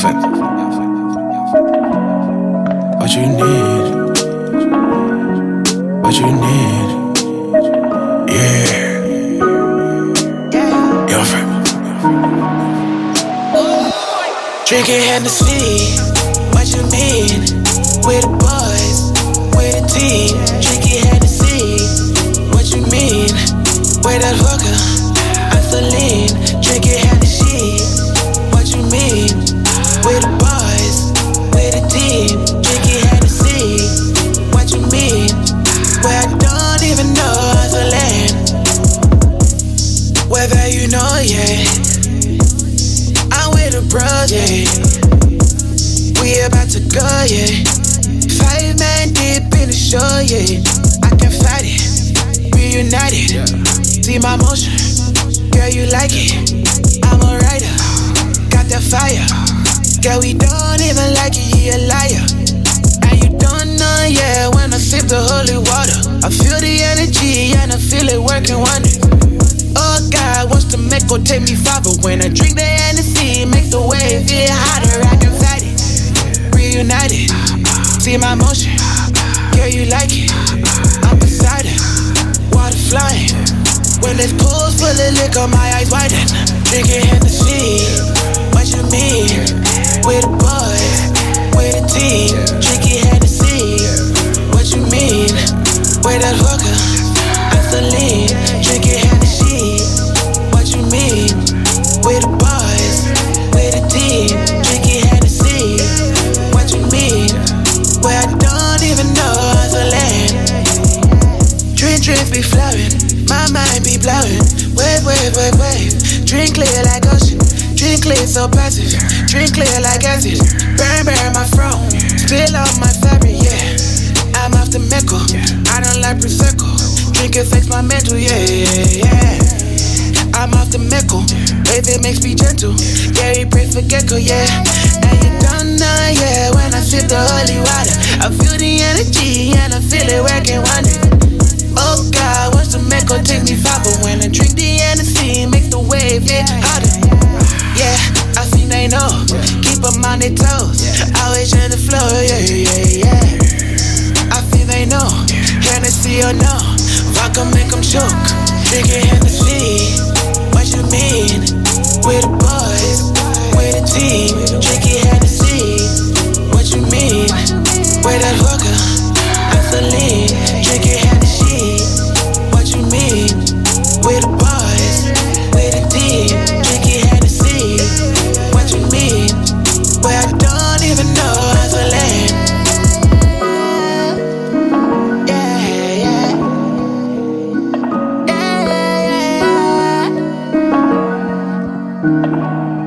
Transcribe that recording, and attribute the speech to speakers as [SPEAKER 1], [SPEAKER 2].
[SPEAKER 1] Nothing. What you need? What you need? Yeah. Your friend.
[SPEAKER 2] Drinking Hennessy, what you mean? With the boys, with the team. Drinking Hennessy, what you mean? With that hooker, I'm so even know to land. Whether you know, yeah. I'm with the bros, yeah. We about to go, yeah. Five man deep in the show, yeah. I can fight it, reunited. See my motion, girl, you like it. I'm a rider, got that fire. Girl, we don't of liquor, my eyes widen. Drinking Hennessy, what you mean? With with. Drinking Hennessy, what you mean? With that hooker, what you mean? With the boys, with the team. Drinking Hennessy, what you mean? Where I drink be flowing, my mind be blowing. Wave, wave, wave, wave. Drink clear like ocean. Drink clear so passive. Drink clear like acid. Burn, burn my throne. Spill on my fabric, yeah. I'm off the Mecca. I don't like Prosecco. Drink affects my mental, yeah, yeah, yeah. I'm off the Mecca. Wave it makes me gentle. Gary pray for gecko, yeah. And you don't know, yeah. When I sip the holy water, I feel the energy and I feel it working they. Keep them on their toes. Always on the floor, yeah, yeah, yeah. I feel they know. Hennessy or no, vodka make them choke. Drinking Hennessy, what you mean? With the boys, with the team. Música